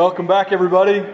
welcome back, everybody.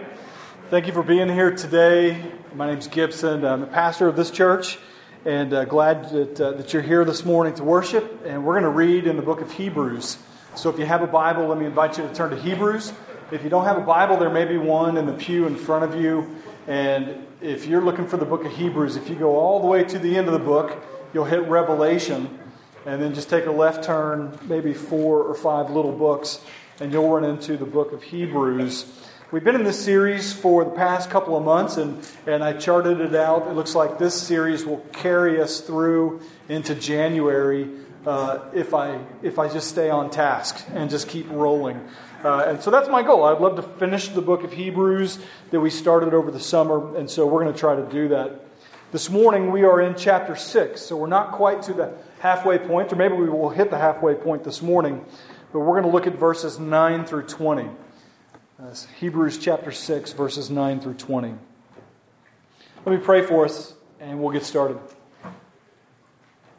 Thank you for being here today. My name's Gibson. I'm the pastor of this church, and uh, glad that, uh, that you're here this morning to worship. And we're going to read in the book of Hebrews. So if you have a Bible, let me invite you to turn to Hebrews. If you don't have a Bible, there may be one in the pew in front of you. And if you're looking for the book of Hebrews, if you go all the way to the end of the book, you'll hit Revelation, and then just take a left turn, maybe four or five little books and you'll run into the book of Hebrews. We've been in this series for the past couple of months, and, and I charted it out. It looks like this series will carry us through into January uh, if, I, if I just stay on task and just keep rolling. Uh, and so that's my goal. I'd love to finish the book of Hebrews that we started over the summer, and so we're going to try to do that. This morning we are in chapter 6, so we're not quite to the halfway point, or maybe we will hit the halfway point this morning. But we're going to look at verses 9 through 20. That's Hebrews chapter 6, verses 9 through 20. Let me pray for us, and we'll get started.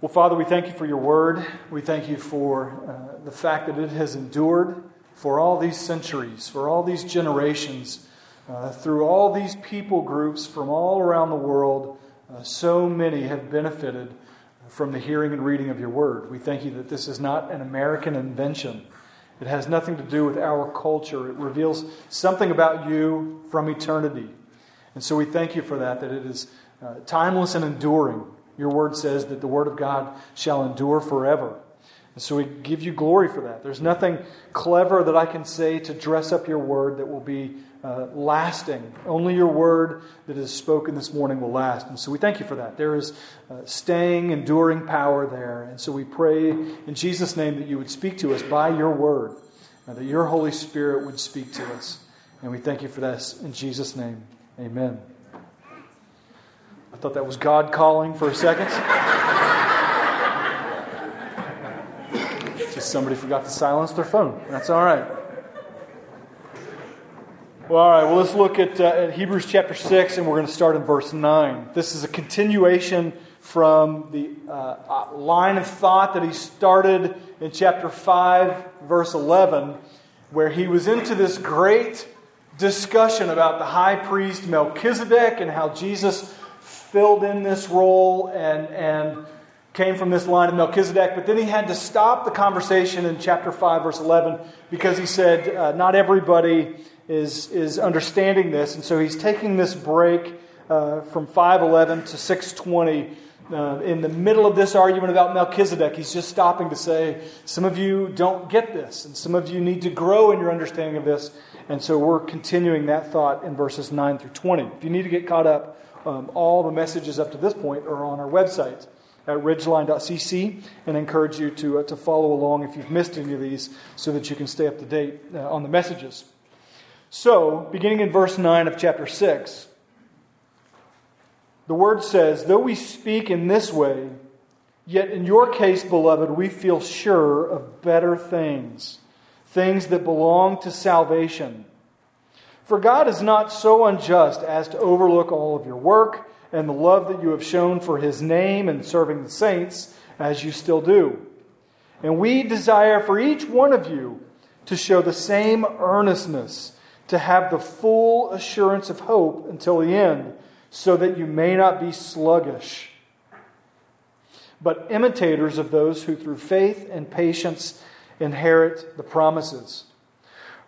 Well, Father, we thank you for your word. We thank you for uh, the fact that it has endured for all these centuries, for all these generations, uh, through all these people groups from all around the world. Uh, so many have benefited from the hearing and reading of your word. We thank you that this is not an American invention. It has nothing to do with our culture. It reveals something about you from eternity. And so we thank you for that, that it is uh, timeless and enduring. Your word says that the word of God shall endure forever. And so we give you glory for that. There's nothing clever that I can say to dress up your word that will be uh, lasting. Only your word that is spoken this morning will last. And so we thank you for that. There is uh, staying, enduring power there. And so we pray in Jesus' name that you would speak to us by your word, and that your Holy Spirit would speak to us. And we thank you for this in Jesus' name. Amen. I thought that was God calling for a second. Just somebody forgot to silence their phone. That's all right. Well, all right, well, let's look at, uh, at Hebrews chapter 6, and we're going to start in verse 9. This is a continuation from the uh, uh, line of thought that he started in chapter 5, verse 11, where he was into this great discussion about the high priest Melchizedek and how Jesus filled in this role and, and came from this line of Melchizedek. But then he had to stop the conversation in chapter 5, verse 11, because he said, uh, Not everybody is, is understanding this. And so he's taking this break uh, from 511 to 620. Uh, in the middle of this argument about Melchizedek, he's just stopping to say, Some of you don't get this, and some of you need to grow in your understanding of this. And so we're continuing that thought in verses 9 through 20. If you need to get caught up, um, all the messages up to this point are on our website at ridgeline.cc and encourage you to, uh, to follow along if you've missed any of these so that you can stay up to date uh, on the messages. So, beginning in verse 9 of chapter 6, the word says, Though we speak in this way, yet in your case, beloved, we feel sure of better things, things that belong to salvation. For God is not so unjust as to overlook all of your work and the love that you have shown for his name and serving the saints, as you still do. And we desire for each one of you to show the same earnestness to have the full assurance of hope until the end, so that you may not be sluggish, but imitators of those who through faith and patience inherit the promises.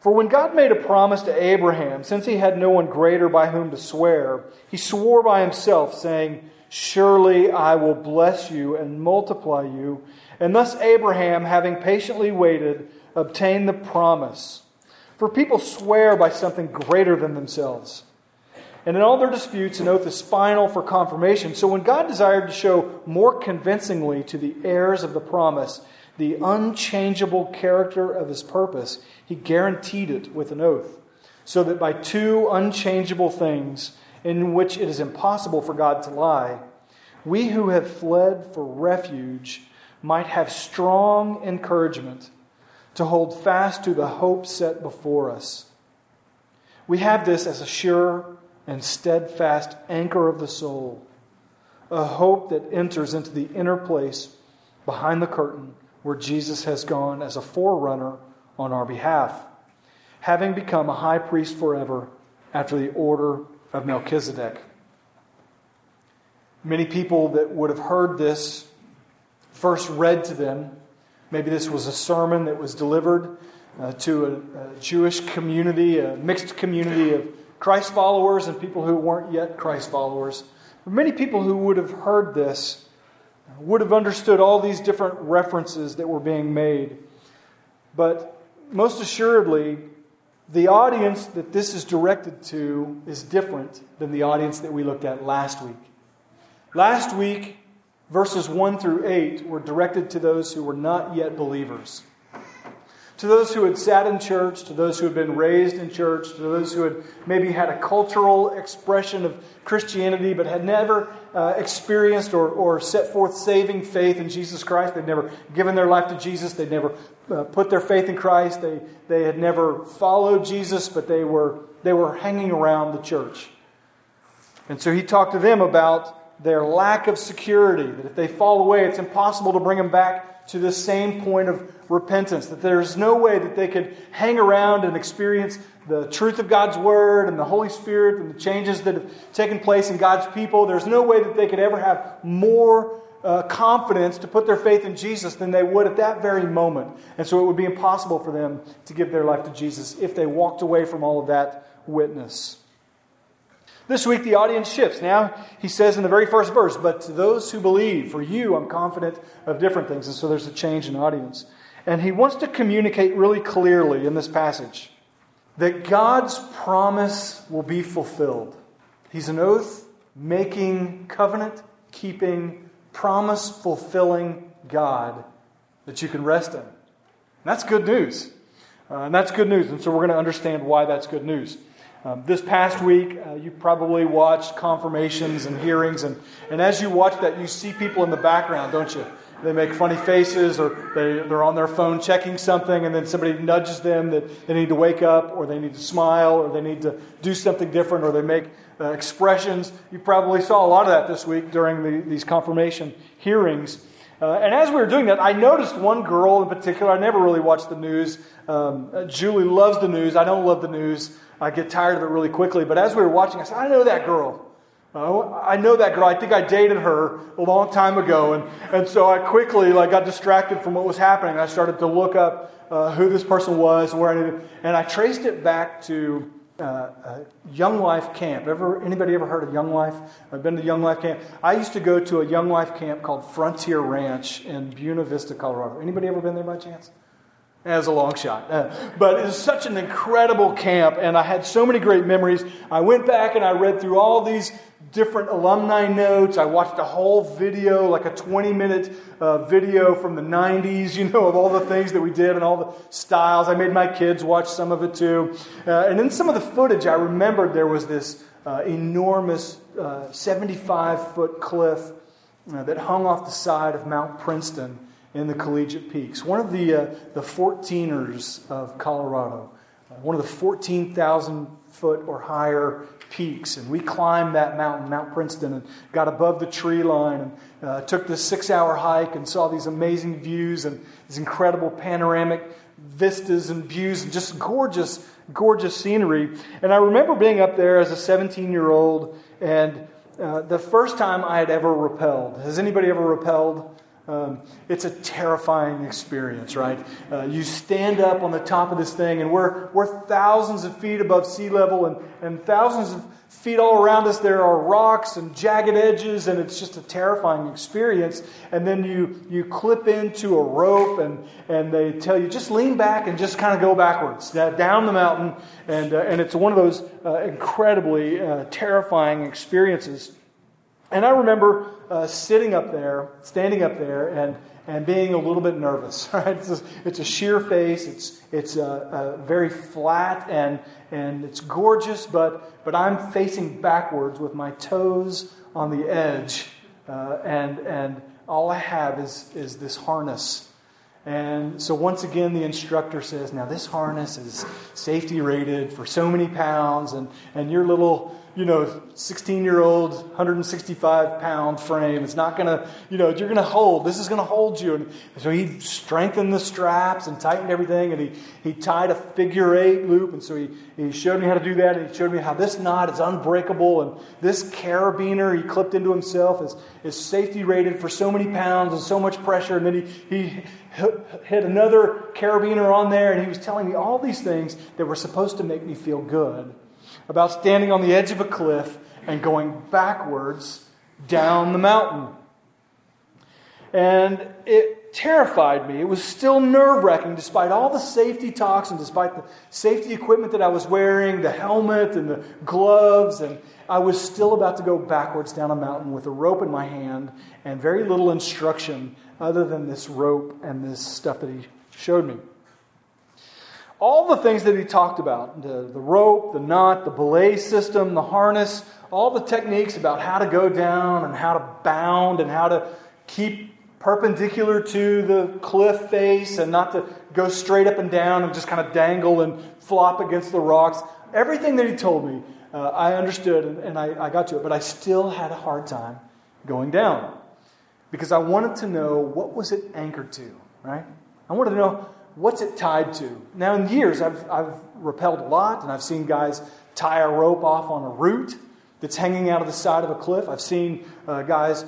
For when God made a promise to Abraham, since he had no one greater by whom to swear, he swore by himself, saying, Surely I will bless you and multiply you. And thus Abraham, having patiently waited, obtained the promise. For people swear by something greater than themselves. And in all their disputes, an oath is final for confirmation. So when God desired to show more convincingly to the heirs of the promise the unchangeable character of his purpose, he guaranteed it with an oath, so that by two unchangeable things, in which it is impossible for God to lie, we who have fled for refuge might have strong encouragement to hold fast to the hope set before us. We have this as a sure and steadfast anchor of the soul, a hope that enters into the inner place behind the curtain where Jesus has gone as a forerunner on our behalf. having become a high priest forever after the order of Melchizedek. Many people that would have heard this first read to them. Maybe this was a sermon that was delivered uh, to a, a Jewish community, a mixed community of Christ followers and people who weren't yet Christ followers. But many people who would have heard this would have understood all these different references that were being made. But most assuredly, the audience that this is directed to is different than the audience that we looked at last week. Last week, verses 1 through 8 were directed to those who were not yet believers to those who had sat in church, to those who had been raised in church, to those who had maybe had a cultural expression of Christianity but had never uh, experienced or, or set forth saving faith in Jesus Christ. They'd never given their life to Jesus. They'd never uh, put their faith in Christ. They, they had never followed Jesus, but they were, they were hanging around the church. And so he talked to them about their lack of security, that if they fall away, it's impossible to bring them back to the same point of repentance, that there's no way that they could hang around and experience the truth of God's Word and the Holy Spirit and the changes that have taken place in God's people. There's no way that they could ever have more uh, confidence to put their faith in Jesus than they would at that very moment. And so it would be impossible for them to give their life to Jesus if they walked away from all of that witness. This week, the audience shifts. Now, he says in the very first verse, But to those who believe, for you, I'm confident of different things. And so there's a change in audience. And he wants to communicate really clearly in this passage that God's promise will be fulfilled. He's an oath making, covenant keeping, promise fulfilling God that you can rest in. And that's good news. Uh, and that's good news. And so we're going to understand why that's good news. Um, this past week, uh, you probably watched confirmations and hearings. And, and as you watch that, you see people in the background, don't you? they make funny faces or they, they're on their phone checking something and then somebody nudges them that they need to wake up or they need to smile or they need to do something different or they make uh, expressions. You probably saw a lot of that this week during the, these confirmation hearings. Uh, and as we were doing that, I noticed one girl in particular. I never really watched the news. Um, Julie loves the news. I don't love the news. I get tired of it really quickly. But as we were watching, I said, I know that girl. Uh, I know that girl. I think I dated her a long time ago, and, and so I quickly like got distracted from what was happening. I started to look up uh, who this person was, where I needed, and I traced it back to uh, Young Life camp. Ever anybody ever heard of Young Life? I've been to Young Life camp. I used to go to a Young Life camp called Frontier Ranch in Buena Vista, Colorado. Anybody ever been there by chance? As a long shot. Uh, but it was such an incredible camp, and I had so many great memories. I went back and I read through all these different alumni notes. I watched a whole video, like a 20 minute uh, video from the 90s, you know, of all the things that we did and all the styles. I made my kids watch some of it too. Uh, and in some of the footage, I remembered there was this uh, enormous 75 uh, foot cliff uh, that hung off the side of Mount Princeton in the Collegiate Peaks. One of the, uh, the 14ers of Colorado, one of the 14,000 foot or higher peaks. And we climbed that mountain, Mount Princeton, and got above the tree line and uh, took this six hour hike and saw these amazing views and these incredible panoramic vistas and views and just gorgeous, gorgeous scenery. And I remember being up there as a 17 year old and uh, the first time I had ever rappelled. Has anybody ever rappelled? Um, it's a terrifying experience, right? Uh, you stand up on the top of this thing, and we're, we're thousands of feet above sea level, and, and thousands of feet all around us. There are rocks and jagged edges, and it's just a terrifying experience. And then you, you clip into a rope, and, and they tell you just lean back and just kind of go backwards down the mountain. And, uh, and it's one of those uh, incredibly uh, terrifying experiences. And I remember uh, sitting up there, standing up there, and, and being a little bit nervous. Right? It's, a, it's a sheer face. It's, it's a, a very flat and, and it's gorgeous, but, but I'm facing backwards with my toes on the edge. Uh, and, and all I have is, is this harness. And so once again, the instructor says, Now, this harness is safety rated for so many pounds, and, and your little you know, 16 year old, 165 pound frame. It's not going to, you know, you're going to hold. This is going to hold you. And so he strengthened the straps and tightened everything. And he, he tied a figure eight loop. And so he, he showed me how to do that. And he showed me how this knot is unbreakable. And this carabiner he clipped into himself is, is safety rated for so many pounds and so much pressure. And then he, he hit another carabiner on there. And he was telling me all these things that were supposed to make me feel good about standing on the edge of a cliff and going backwards down the mountain. And it terrified me. It was still nerve wracking despite all the safety talks and despite the safety equipment that I was wearing, the helmet and the gloves. And I was still about to go backwards down a mountain with a rope in my hand and very little instruction other than this rope and this stuff that he showed me all the things that he talked about the, the rope, the knot, the belay system, the harness, all the techniques about how to go down and how to bound and how to keep perpendicular to the cliff face and not to go straight up and down and just kind of dangle and flop against the rocks. Everything that he told me, uh, I understood and, and I, I got to it, but I still had a hard time going down because I wanted to know what was it anchored to, right? I wanted to know what's it tied to? Now, in years, I've, I've rappelled a lot, and I've seen guys tie a rope off on a root that's hanging out of the side of a cliff. I've seen uh, guys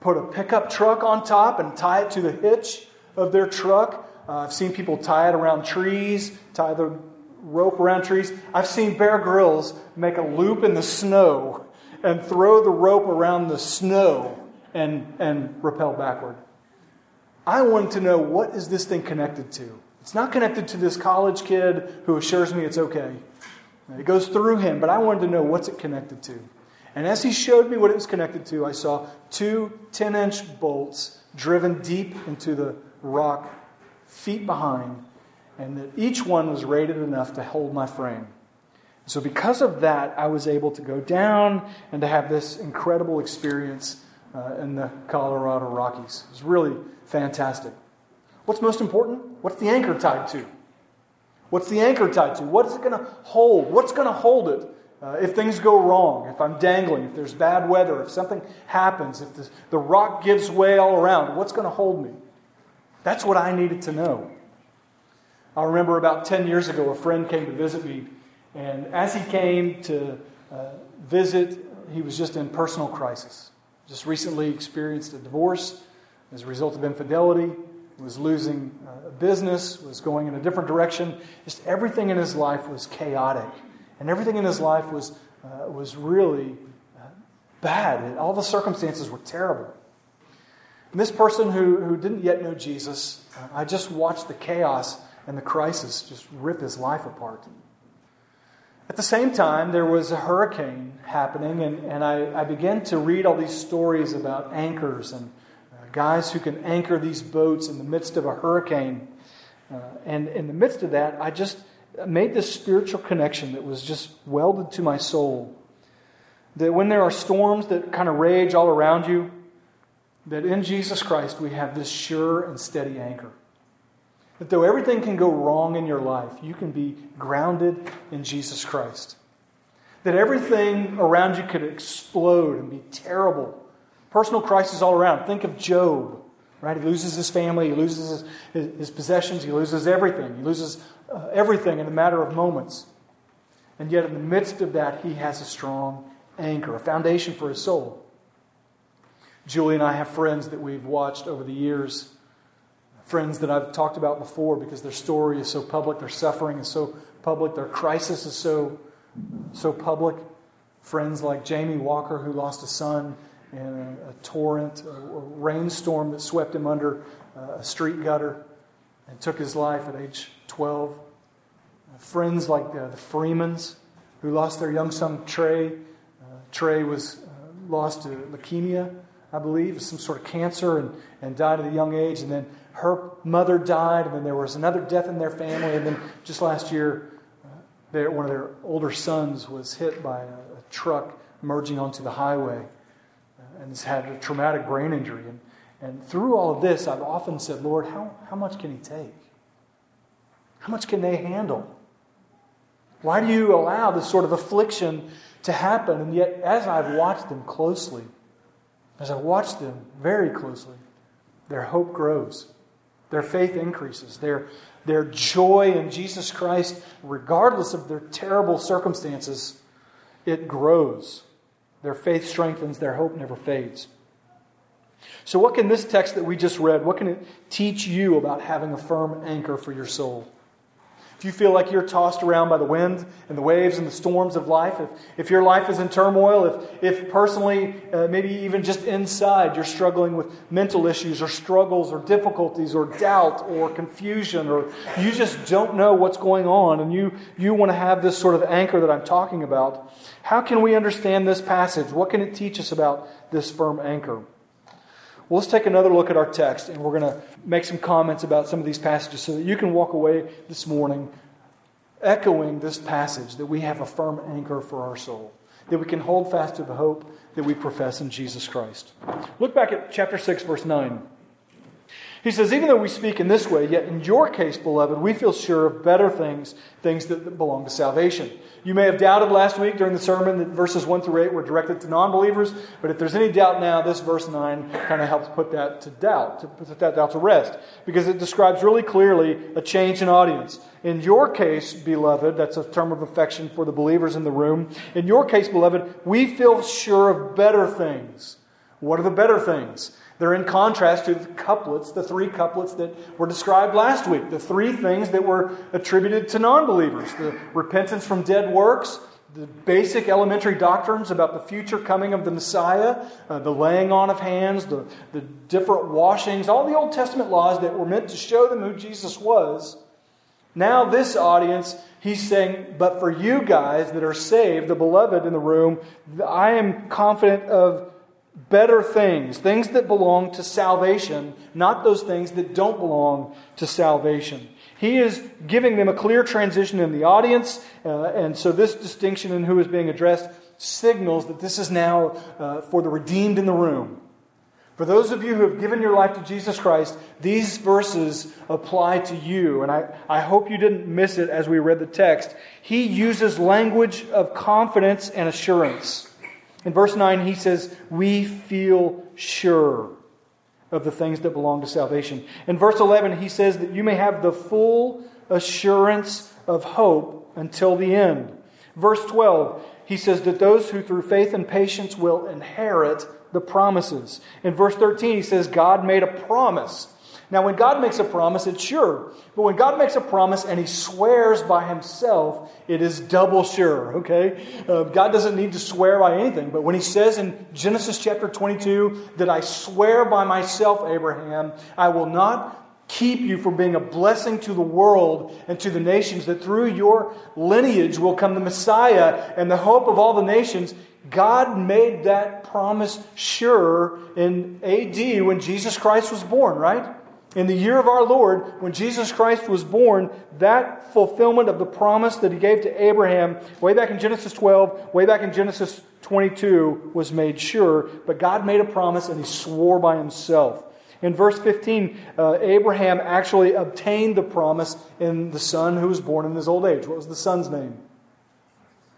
put a pickup truck on top and tie it to the hitch of their truck. Uh, I've seen people tie it around trees, tie the rope around trees. I've seen Bear Grylls make a loop in the snow and throw the rope around the snow and, and rappel backward. I wanted to know what is this thing connected to? It's not connected to this college kid who assures me it's okay. It goes through him, but I wanted to know what's it connected to. And as he showed me what it was connected to, I saw two 10 inch bolts driven deep into the rock, feet behind, and that each one was rated enough to hold my frame. So, because of that, I was able to go down and to have this incredible experience uh, in the Colorado Rockies. It's really fantastic. What's most important? What's the anchor tied to? What's the anchor tied to? What is it going to hold? What's going to hold it uh, if things go wrong? If I'm dangling, if there's bad weather, if something happens, if the, the rock gives way all around, what's going to hold me? That's what I needed to know. I remember about 10 years ago, a friend came to visit me, and as he came to uh, visit, he was just in personal crisis. Just recently experienced a divorce as a result of infidelity, was losing a business, was going in a different direction. Just everything in his life was chaotic. And everything in his life was, uh, was really uh, bad. All the circumstances were terrible. And this person who, who didn't yet know Jesus, uh, I just watched the chaos and the crisis just rip his life apart. At the same time, there was a hurricane happening, and, and I, I began to read all these stories about anchors and guys who can anchor these boats in the midst of a hurricane. Uh, and in the midst of that, I just made this spiritual connection that was just welded to my soul. That when there are storms that kind of rage all around you, that in Jesus Christ we have this sure and steady anchor. That though everything can go wrong in your life, you can be grounded in Jesus Christ. That everything around you could explode and be terrible Personal crisis all around. Think of Job, right? He loses his family, he loses his, his possessions, he loses everything. He loses uh, everything in a matter of moments. And yet, in the midst of that, he has a strong anchor, a foundation for his soul. Julie and I have friends that we've watched over the years, friends that I've talked about before because their story is so public, their suffering is so public, their crisis is so, so public. Friends like Jamie Walker, who lost a son in a, a torrent, a, a, rainstorm that swept him under uh, a street gutter and took his life at age 12. Uh, friends like uh, the Freemans, who lost their young son Trey. Uh, Trey was uh, lost to leukemia, I believe, some sort of cancer, and, and died at a young age. And then her mother died, and then there was another death in their family. And then just last year, uh, their, one of their older sons was hit by a, a truck merging onto the highway and has had a traumatic brain injury. And, and through all of this, I've often said, Lord, how, how much can he take? How much can they handle? Why do you allow this sort of affliction to happen. And yet, as I've watched them closely, as I've watched them very closely, their hope grows, their faith increases, their, their joy in Jesus Christ, regardless of their terrible circumstances, it grows. Their faith strengthens, their hope never fades. So, what can this text that we just read, what can it teach you about having a firm anchor for your soul? If you feel like you're tossed around by the wind and the waves and the storms of life, if, if your life is in turmoil, if, if personally, uh, maybe even just inside, you're struggling with mental issues or struggles or difficulties or doubt or confusion, or you just don't know what's going on and you, you want to have this sort of anchor that I'm talking about, how can we understand this passage? What can it teach us about this firm anchor? Well, let's take another look at our text, and we're going to make some comments about some of these passages so that you can walk away this morning echoing this passage that we have a firm anchor for our soul, that we can hold fast to the hope that we profess in Jesus Christ. Look back at chapter 6, verse 9. He says, Even though we speak in this way, yet in your case, beloved, we feel sure of better things, things that belong to salvation. You may have doubted last week during the sermon that verses 1 through 8 were directed to non believers, but if there's any doubt now, this verse 9 kind of helps put that to doubt, to put that doubt to rest, because it describes really clearly a change in audience. In your case, beloved, that's a term of affection for the believers in the room. In your case, beloved, we feel sure of better things. What are the better things? They're in contrast to the couplets, the three couplets that were described last week, the three things that were attributed to non believers the repentance from dead works, the basic elementary doctrines about the future coming of the Messiah, uh, the laying on of hands, the, the different washings, all the Old Testament laws that were meant to show them who Jesus was. Now, this audience, he's saying, but for you guys that are saved, the beloved in the room, I am confident of better things, things that belong to salvation, not those things that don't belong to salvation. He is giving them a clear transition in the audience, uh, and so this distinction in who is being addressed signals that this is now uh, for the redeemed in the room. For those of you who have given your life to Jesus Christ, these verses apply to you. And I, I hope you didn't miss it as we read the text. He uses language of confidence and assurance. In verse 9, he says, We feel sure of the things that belong to salvation. In verse 11, he says that you may have the full assurance of hope until the end. Verse 12, he says that those who through faith and patience will inherit the promises. In verse 13, he says God made a promise now, when God makes a promise, it's sure. But when God makes a promise and he swears by himself, it is double sure, okay? Uh, God doesn't need to swear by anything. But when he says in Genesis chapter 22 that I swear by myself, Abraham, I will not keep you from being a blessing to the world and to the nations, that through your lineage will come the Messiah and the hope of all the nations. God made that promise sure in AD when Jesus Christ was born, right? In the year of our Lord, when Jesus Christ was born, that fulfillment of the promise that he gave to Abraham, way back in Genesis 12, way back in Genesis 22, was made sure. But God made a promise and he swore by himself. In verse 15, uh, Abraham actually obtained the promise in the son who was born in his old age. What was the son's name?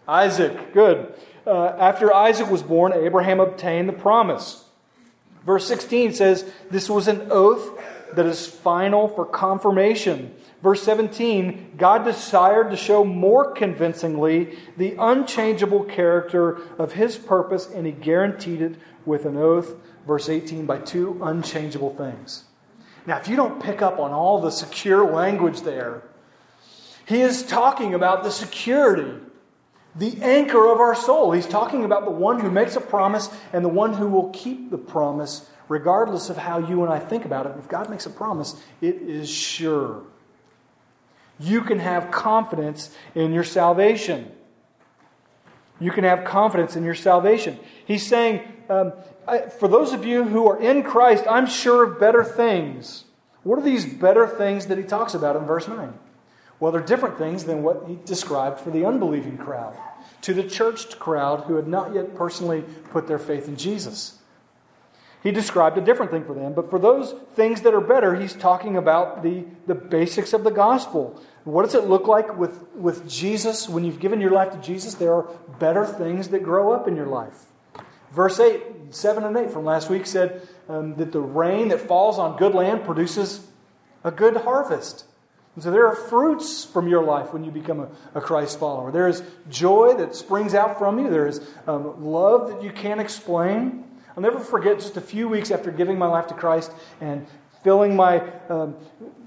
Isaac. Good. Uh, after Isaac was born, Abraham obtained the promise. Verse 16 says, This was an oath that is final for confirmation. Verse 17 God desired to show more convincingly the unchangeable character of his purpose, and he guaranteed it with an oath. Verse 18 by two unchangeable things. Now, if you don't pick up on all the secure language there, he is talking about the security, the anchor of our soul. He's talking about the one who makes a promise and the one who will keep the promise regardless of how you and I think about it, if God makes a promise, it is sure. You can have confidence in your salvation. You can have confidence in your salvation. He's saying, um, I, for those of you who are in Christ, I'm sure of better things. What are these better things that he talks about in verse 9? Well, they're different things than what he described for the unbelieving crowd, to the churched crowd who had not yet personally put their faith in Jesus. He described a different thing for them. But for those things that are better, he's talking about the, the basics of the gospel. What does it look like with, with Jesus? When you've given your life to Jesus, there are better things that grow up in your life. Verse 8, 7 and 8 from last week said um, that the rain that falls on good land produces a good harvest. And so there are fruits from your life when you become a, a Christ follower. There is joy that springs out from you, there is um, love that you can't explain. I'll never forget just a few weeks after giving my life to Christ and filling my um,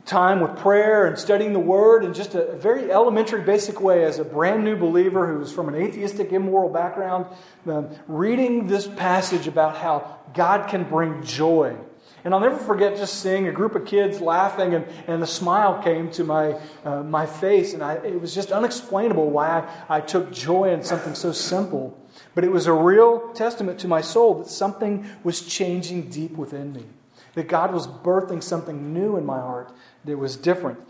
time with prayer and studying the Word in just a, very elementary, basic way as a brand new believer who was from an atheistic, immoral background, um, reading this passage about how God can bring joy. And I'll never forget just seeing a group of kids laughing, and, and a smile came to my, uh, my face. And I, it was just unexplainable why I, I took joy in something so simple. But it was a real testament to my soul that something was changing deep within me, that God was birthing something new in my heart that was different.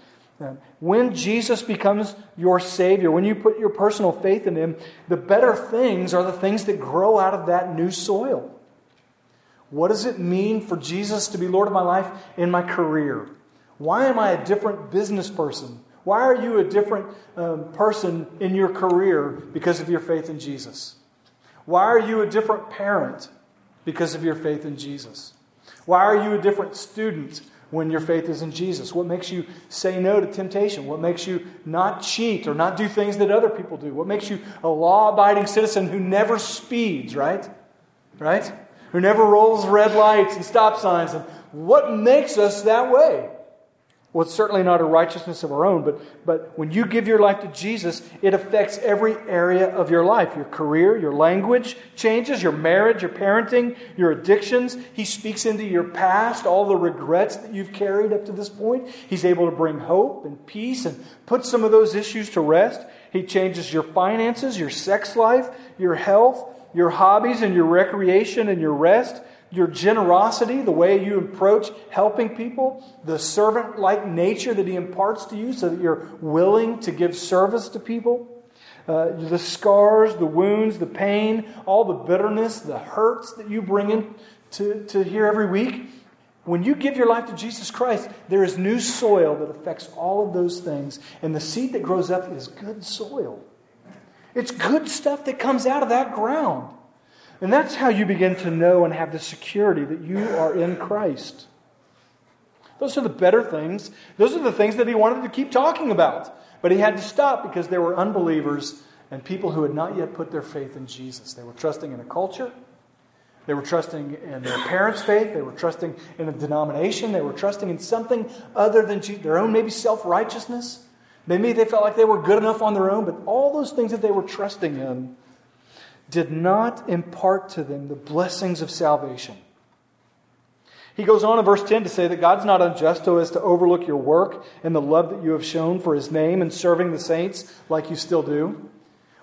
When Jesus becomes your Savior, when you put your personal faith in Him, the better things are the things that grow out of that new soil. What does it mean for Jesus to be Lord of my life in my career? Why am I a different business person? Why are you a different um, person in your career because of your faith in Jesus? Why are you a different parent because of your faith in Jesus? Why are you a different student when your faith is in Jesus? What makes you say no to temptation? What makes you not cheat or not do things that other people do? What makes you a law abiding citizen who never speeds, right? Right? Who never rolls red lights and stop signs. And what makes us that way? Well, it's certainly not a righteousness of our own, but, but when you give your life to Jesus, it affects every area of your life your career, your language changes, your marriage, your parenting, your addictions. He speaks into your past, all the regrets that you've carried up to this point. He's able to bring hope and peace and put some of those issues to rest. He changes your finances, your sex life, your health, your hobbies, and your recreation and your rest your generosity, the way you approach helping people, the servant like nature that He imparts to you so that you're willing to give service to people, uh, the scars, the wounds, the pain, all the bitterness, the hurts that you bring in to, to here every week. When you give your life to Jesus Christ, there is new soil that affects all of those things. And the seed that grows up is good soil. It's good stuff that comes out of that ground. And that's how you begin to know and have the security that you are in Christ. Those are the better things. Those are the things that he wanted to keep talking about. But he had to stop because there were unbelievers and people who had not yet put their faith in Jesus. They were trusting in a culture. They were trusting in their parents' faith. They were trusting in a denomination. They were trusting in something other than their own, maybe self righteousness. Maybe they felt like they were good enough on their own, but all those things that they were trusting in did not impart to them the blessings of salvation. He goes on in verse 10 to say that God's not unjust so as to overlook your work and the love that you have shown for his name and serving the saints like you still do.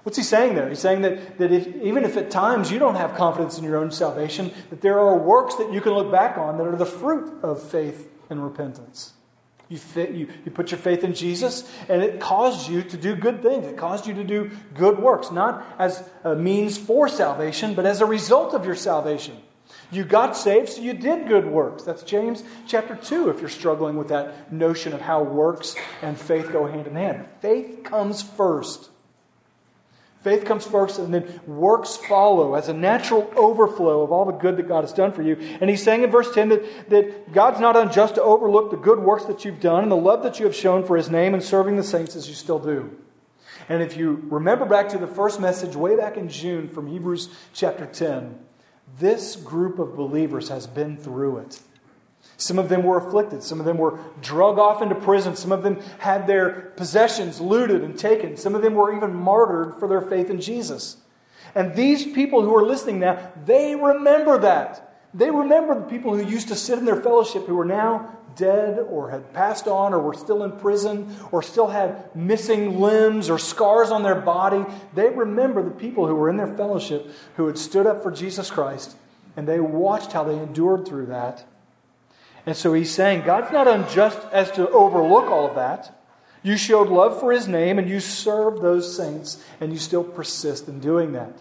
What's he saying there? He's saying that, that if, even if at times you don't have confidence in your own salvation, that there are works that you can look back on that are the fruit of faith and repentance. You, you, you put your faith in Jesus, and it caused you to do good things. It caused you to do good works, not as a means for salvation, but as a result of your salvation. You got saved, so you did good works. That's James chapter 2, if you're struggling with that notion of how works and faith go hand in hand. Faith comes first. Faith comes first, and then works follow as a natural overflow of all the good that God has done for you. And he's saying in verse 10 that, that God's not unjust to overlook the good works that you've done and the love that you have shown for his name and serving the saints as you still do. And if you remember back to the first message way back in June from Hebrews chapter 10, this group of believers has been through it. Some of them were afflicted. Some of them were drug off into prison. Some of them had their possessions looted and taken. Some of them were even martyred for their faith in Jesus. And these people who are listening now, they remember that. They remember the people who used to sit in their fellowship who are now dead or had passed on or were still in prison or still had missing limbs or scars on their body. They remember the people who were in their fellowship who had stood up for Jesus Christ and they watched how they endured through that. And so he's saying God's not unjust as to overlook all of that. You showed love for his name and you served those saints, and you still persist in doing that.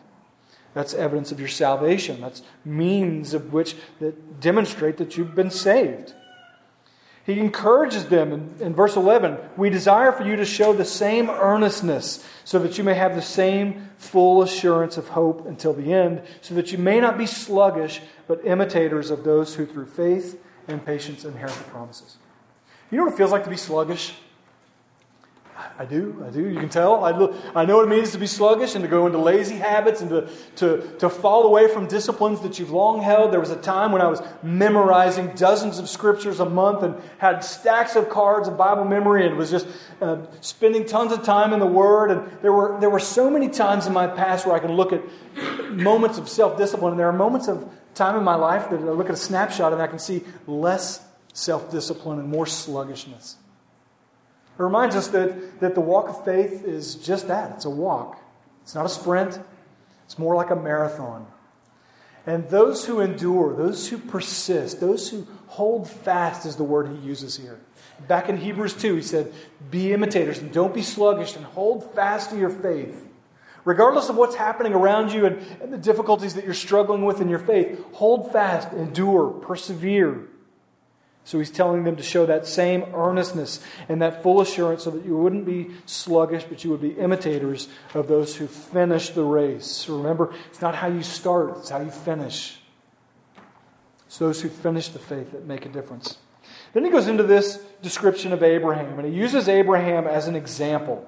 That's evidence of your salvation. That's means of which that demonstrate that you've been saved. He encourages them in, in, verse 11 We desire for you to show the same earnestness, so that you may have the same full assurance of hope until the end, so that you may not be sluggish, but imitators of those who through faith and patience inherit the promises. You know what it feels like to be sluggish? I do, I do. You can tell. I, I know what it means to be sluggish and to go into lazy habits and to, to, to fall away from disciplines that you've long held. There was a time when I was memorizing dozens of scriptures a month and had stacks of cards of Bible memory and was just uh, spending tons of time in the Word. And there were, there were so many times in my past where I can look at moments of self discipline. And there are moments of time in my life that I look at a snapshot and I can see less self discipline and more sluggishness. It reminds us that, that the walk of faith is just that it's a walk, it's not a sprint, it's more like a marathon. And those who endure, those who persist, those who hold fast is the word he uses here. Back in Hebrews 2, he said, Be imitators and don't be sluggish and hold fast to your faith. Regardless of what's happening around you and, and the difficulties that you're struggling with in your faith, hold fast, endure, persevere. So he's telling them to show that same earnestness and that full assurance so that you wouldn't be sluggish, but you would be imitators of those who finish the race. Remember, it's not how you start, it's how you finish. It's those who finish the faith that make a difference. Then he goes into this description of Abraham, and he uses Abraham as an example.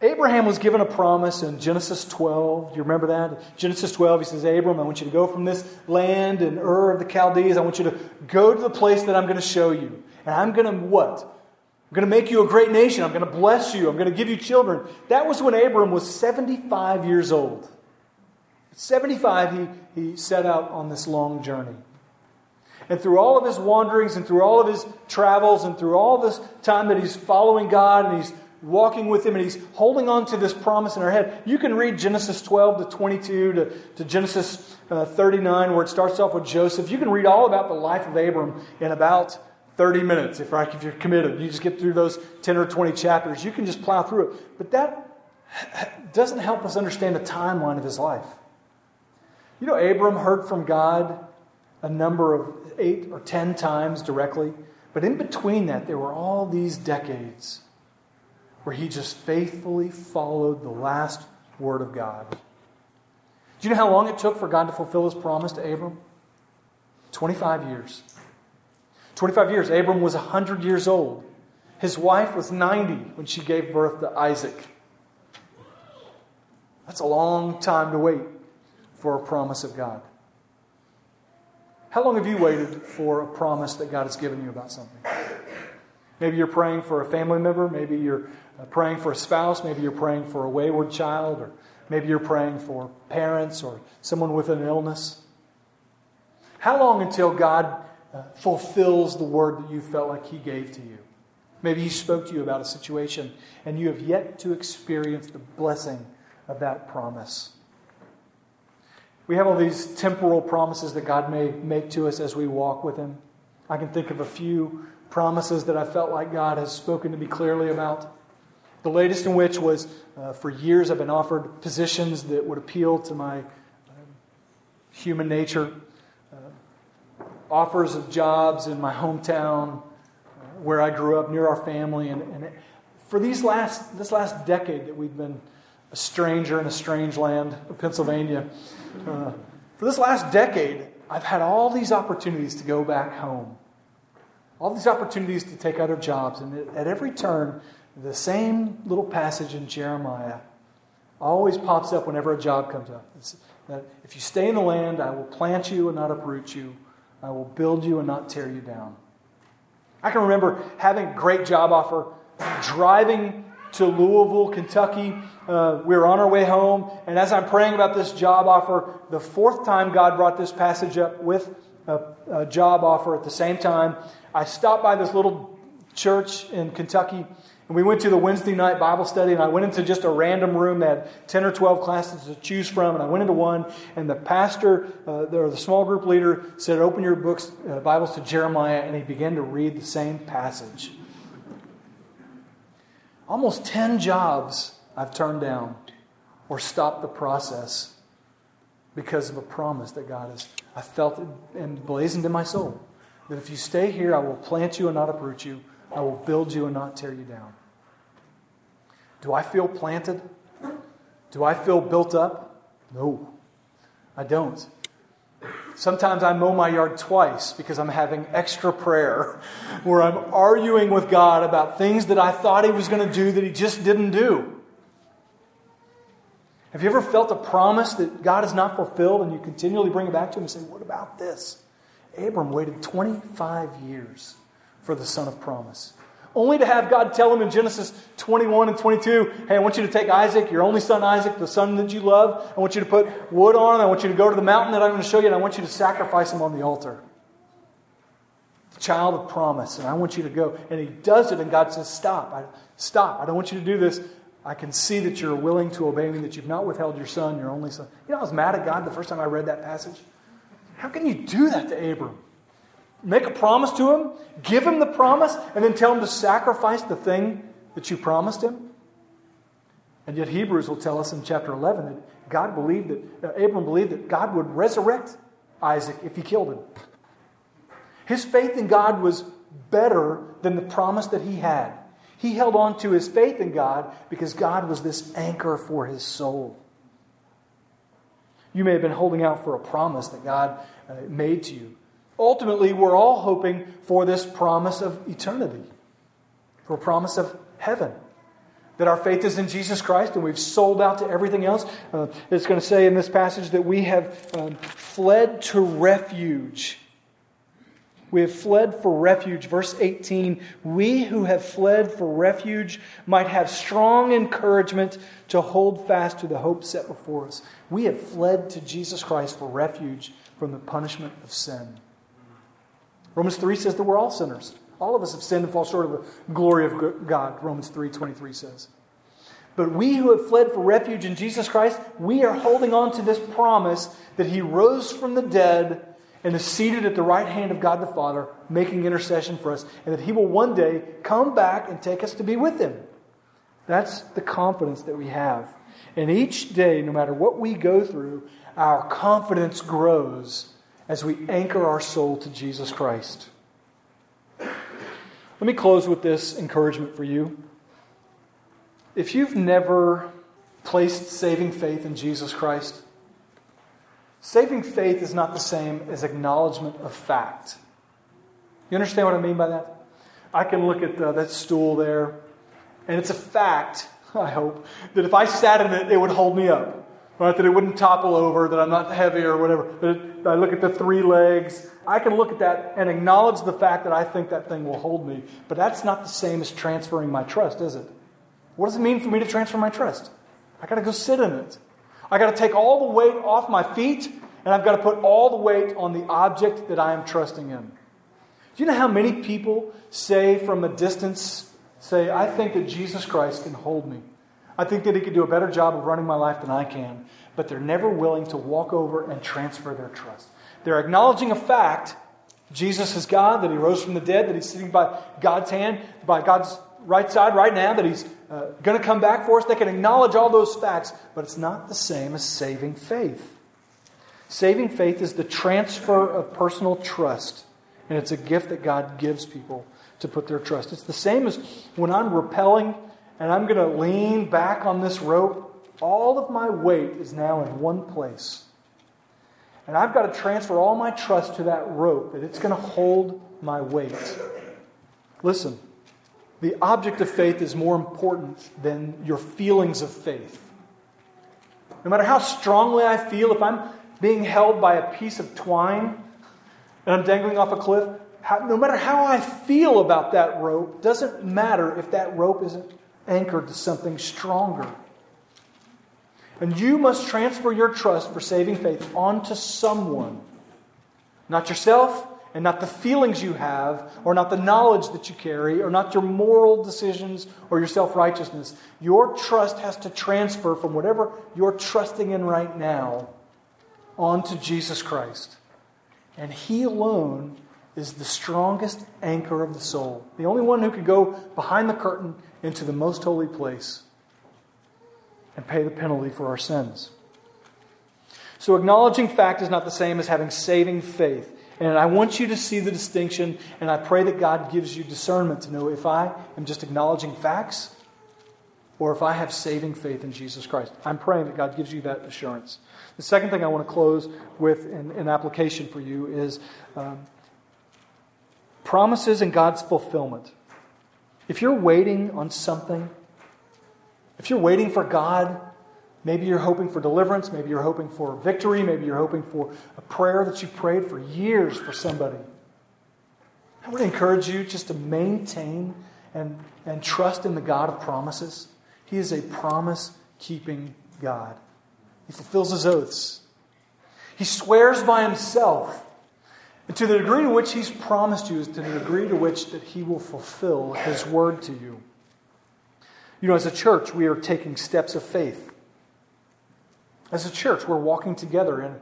Abraham was given a promise in Genesis 12. Do you remember that? Genesis 12, he says, Abram, I want you to go from this land in Ur of the Chaldees. I want you to go to the place that I'm going to show you. And I'm going to what? I'm going to make you a great nation. I'm going to bless you. I'm going to give you children. That was when Abram was 75 years old. At 75, he, he set out on this long journey. And through all of his wanderings and through all of his travels and through all this time that he's following God and he's walking with him and he's holding on to this promise in our head. You can read Genesis 12 to 22 to, to Genesis uh, 39, where it starts off with Joseph. You can read all about the life of Abram in about 30 minutes if, if you're committed. You just get through those 10 or 20 chapters. You can just plow through it. But that doesn't help us understand the timeline of his life. You know, Abram heard from God a number of eight or ten times directly, but in between that, there were all these decades where he just faithfully followed the last word of God. Do you know how long it took for God to fulfill his promise to Abram? 25 years. 25 years. Abram was 100 years old. His wife was 90 when she gave birth to Isaac. That's a long time to wait for a promise of God. How long have you waited for a promise that God has given you about something? Maybe you're praying for a family member. Maybe you're uh, praying for a spouse. Maybe you're praying for a wayward child. Or maybe you're praying for parents or someone with an illness. How long until God uh, fulfills the word that you felt like He gave to you? Maybe He spoke to you about a situation and you have yet to experience the blessing of that promise. We have all these temporal promises that God may make to us as we walk with Him. I can think of a few promises that I felt like God has spoken to me clearly about. The latest in which was uh, for years I've been offered positions that would appeal to my uh, human nature, uh, offers of jobs in my hometown uh, where I grew up near our family. And, and for these last, this last decade that we've been a stranger in a strange land of Pennsylvania, uh, for this last decade, I've had all these opportunities to go back home all these opportunities to take other jobs. And at every turn, the same little passage in Jeremiah always pops up whenever a job comes up. It's that if you stay in the land, I will plant you and not uproot you. I will build you and not tear you down. I can remember having a great job offer, driving to Louisville, Kentucky. Uh, we were on our way home, and as I'm praying about this job offer, the fourth time God brought this passage up with a, a job offer at the same time, I stopped by this little church in Kentucky and we went to the Wednesday night Bible study, and I went into just a random room that had 10 or 12 classes to choose from. And I went into one, and the pastor, uh, or the small group leader, said, Open your books, uh, Bibles to Jeremiah, and he began to read the same passage. Almost 10 jobs I've turned down or stopped the process because of a promise that God has. I felt it emblazoned in my soul that if you stay here, I will plant you and not uproot you. I will build you and not tear you down. Do I feel planted? Do I feel built up? No, I don't. Sometimes I mow my yard twice because I'm having extra prayer where I'm arguing with God about things that I thought He was going to do that He just didn't do. Have you ever felt a promise that God has not fulfilled and you continually bring it back to Him and say, What about this? Abram waited 25 years for the son of promise. Only to have God tell him in Genesis 21 and 22, hey, I want you to take Isaac, your only son Isaac, the son that you love. I want you to put wood on him. I want you to go to the mountain that I'm going to show you, and I want you to sacrifice him on the altar. The child of promise, and I want you to go. And he does it, and God says, stop. I, stop. I don't want you to do this. I can see that you're willing to obey me, that you've not withheld your son, your only son. You know, I was mad at God the first time I read that passage. How can you do that to Abram? Make a promise to him, give him the promise, and then tell him to sacrifice the thing that you promised him? And yet, Hebrews will tell us in chapter 11 that God believed that, uh, Abram believed that God would resurrect Isaac if he killed him. His faith in God was better than the promise that he had. He held on to his faith in God because God was this anchor for his soul. You may have been holding out for a promise that God uh, made to you. Ultimately, we're all hoping for this promise of eternity, for a promise of heaven. That our faith is in Jesus Christ and we've sold out to everything else. Uh, it's going to say in this passage that we have um, fled to refuge we have fled for refuge. Verse 18 We who have fled for refuge might have strong encouragement to hold fast to the hope set before us. We have fled to Jesus Christ for refuge from the punishment of sin. Romans 3 says that we're all sinners. All of us have sinned and fall short of the glory of God, Romans 3 23 says. But we who have fled for refuge in Jesus Christ, we are holding on to this promise that He rose from the dead and is seated at the right hand of God the Father, making intercession for us, and that He will one day come back and take us to be with Him. That's the confidence that we have. And each day, no matter what we go through, our confidence grows as we anchor our soul to Jesus Christ. Let me close with this encouragement for you. If you've never placed saving faith in Jesus Christ, Saving faith is not the same as acknowledgement of fact. You understand what I mean by that? I can look at uh, that stool there, and it's a fact, I hope, that if I sat in it, it would hold me up. Right? That it wouldn't topple over, that I'm not heavy or whatever. But I look at the three legs. I can look at that and acknowledge the fact that I think that thing will hold me. But that's not the same as transferring my trust, is it? What does it mean for me to transfer my trust? I got to go sit in it. I got to take all the weight off my feet, and I've got to put all the weight on the object that I am trusting in. Do you know how many people say from a distance, say, I think that Jesus Christ can hold me? I think that he could do a better job of running my life than I can, but they're never willing to walk over and transfer their trust. They're acknowledging a fact Jesus is God, that he rose from the dead, that he's sitting by God's hand, by God's right side right now, that he's uh, going to come back for us. They can acknowledge all those facts, but it's not the same as saving faith. Saving faith is the transfer of personal trust, and it's a gift that God gives people to put their trust. It's the same as when I'm rappelling and I'm going to lean back on this rope, all of my weight is now in one place. And I've got to transfer all my trust to that rope, that it's going to hold my weight. Listen, the object of faith is more important than your feelings of faith. No matter how strongly I feel, if I'm being held by a piece of twine and I'm dangling off a cliff, how, no matter how I feel about that rope, doesn't matter if that rope isn't anchored to something stronger. And you must transfer your trust for saving faith onto someone. Not yourself, and not the feelings you have, or not the knowledge that you carry, or not your moral decisions or your self righteousness. Your trust has to transfer from whatever you're trusting in right now onto Jesus Christ. And He alone is the strongest anchor of the soul, the only one who could go behind the curtain into the most holy place. and pay the penalty for our sins. So, acknowledging fact is not the same as having saving faith. And I want you to see the distinction, and I pray that God gives you discernment to know if I am just acknowledging facts or if I have saving faith in Jesus Christ. I'm praying that God gives you that assurance. The second thing I want to close with in, in application for you is um, promises and God's fulfillment. If you're waiting on something, if you're waiting for God, maybe you're hoping for deliverance, maybe you're hoping for victory, maybe you're hoping for a prayer that you prayed for years for somebody. I would encourage you just to maintain and, and trust in the God of promises. He is a promise keeping God. He fulfills his oaths. He swears by himself. And to the degree to which he's promised you is to the degree to which that he will fulfill his word to you. You know, as a church, we are taking steps of faith. As a church, we're walking together in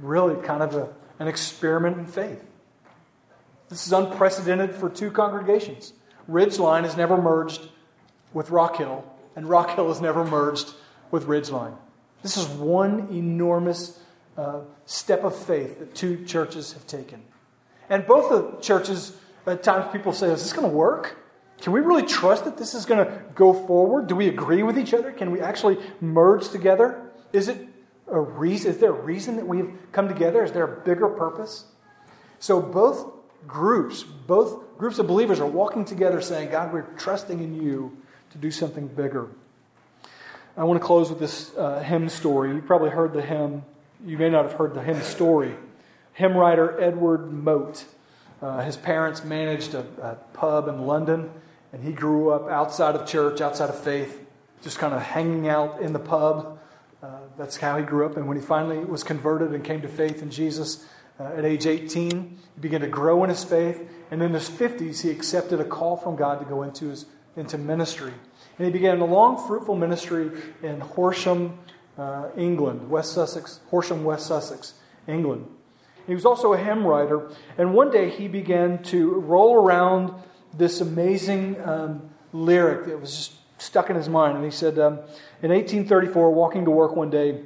really kind of a, an experiment in faith. This is unprecedented for two congregations. Ridgeline has never merged with Rock Hill, and Rock Hill has never merged with Ridgeline. This is one enormous uh, step of faith that two churches have taken. And both the churches, at times people say, Is this going to work? Can we really trust that this is going to go forward? Do we agree with each other? Can we actually merge together? Is it a reason? Is there a reason that we've come together? Is there a bigger purpose? So both groups, both groups of believers are walking together saying, God, we're trusting in you to do something bigger. I want to close with this uh, hymn story. You probably heard the hymn. You may not have heard the hymn story. Hymn writer Edward Mote. Uh, his parents managed a, a pub in London, and he grew up outside of church, outside of faith, just kind of hanging out in the pub. That's how he grew up. And when he finally was converted and came to faith in Jesus uh, at age 18, he began to grow in his faith. And in his 50s, he accepted a call from God to go into, his, into ministry. And he began a long, fruitful ministry in Horsham, uh, England, West Sussex, Horsham, West Sussex, England. He was also a hymn writer, and one day he began to roll around this amazing um, lyric that was just stuck in his mind. And he said, um, in 1834, walking to work one day,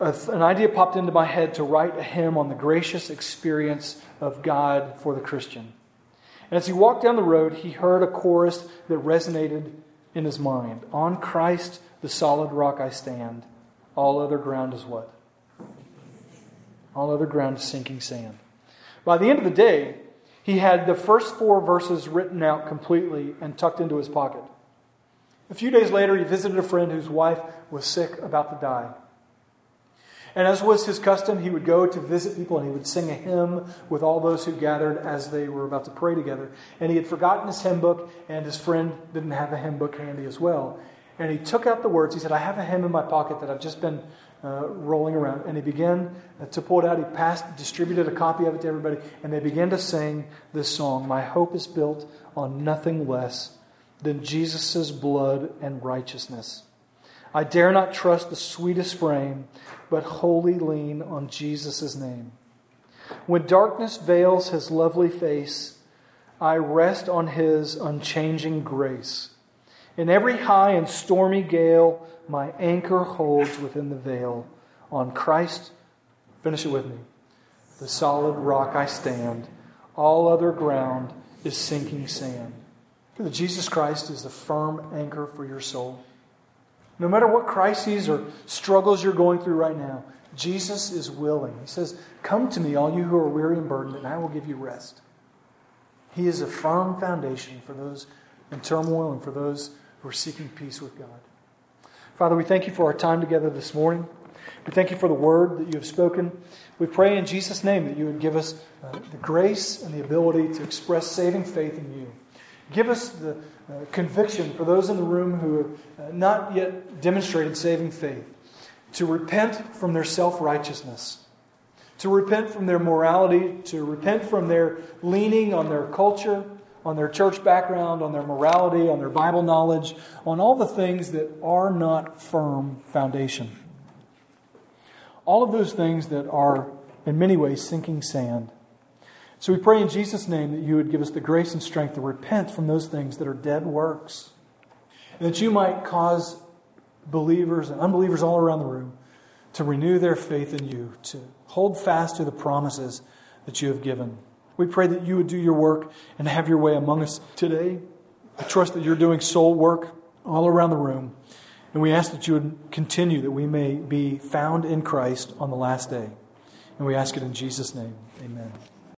an idea popped into my head to write a hymn on the gracious experience of God for the Christian. And as he walked down the road, he heard a chorus that resonated in his mind On Christ, the solid rock I stand. All other ground is what? All other ground is sinking sand. By the end of the day, he had the first four verses written out completely and tucked into his pocket. A few days later, he visited a friend whose wife was sick, about to die. And as was his custom, he would go to visit people and he would sing a hymn with all those who gathered as they were about to pray together. And he had forgotten his hymn book, and his friend didn't have a hymn book handy as well. And he took out the words. He said, I have a hymn in my pocket that I've just been uh, rolling around. And he began uh, to pull it out. He passed, distributed a copy of it to everybody, and they began to sing this song My hope is built on nothing less than Jesus' blood and righteousness. I dare not trust the sweetest frame, but wholly lean on Jesus' name. When darkness veils his lovely face, I rest on his unchanging grace. In every high and stormy gale, my anchor holds within the veil. On Christ, finish it with me, the solid rock I stand. All other ground is sinking sand. Jesus Christ is the firm anchor for your soul. No matter what crises or struggles you're going through right now, Jesus is willing. He says, Come to me, all you who are weary and burdened, and I will give you rest. He is a firm foundation for those in turmoil and for those who are seeking peace with God. Father, we thank you for our time together this morning. We thank you for the word that you have spoken. We pray in Jesus' name that you would give us uh, the grace and the ability to express saving faith in you. Give us the uh, conviction for those in the room who have uh, not yet demonstrated saving faith to repent from their self righteousness, to repent from their morality, to repent from their leaning on their culture, on their church background, on their morality, on their Bible knowledge, on all the things that are not firm foundation. All of those things that are, in many ways, sinking sand. So we pray in Jesus' name that you would give us the grace and strength to repent from those things that are dead works. And that you might cause believers and unbelievers all around the room to renew their faith in you, to hold fast to the promises that you have given. We pray that you would do your work and have your way among us today. I trust that you're doing soul work all around the room. And we ask that you would continue, that we may be found in Christ on the last day. And we ask it in Jesus' name. Amen.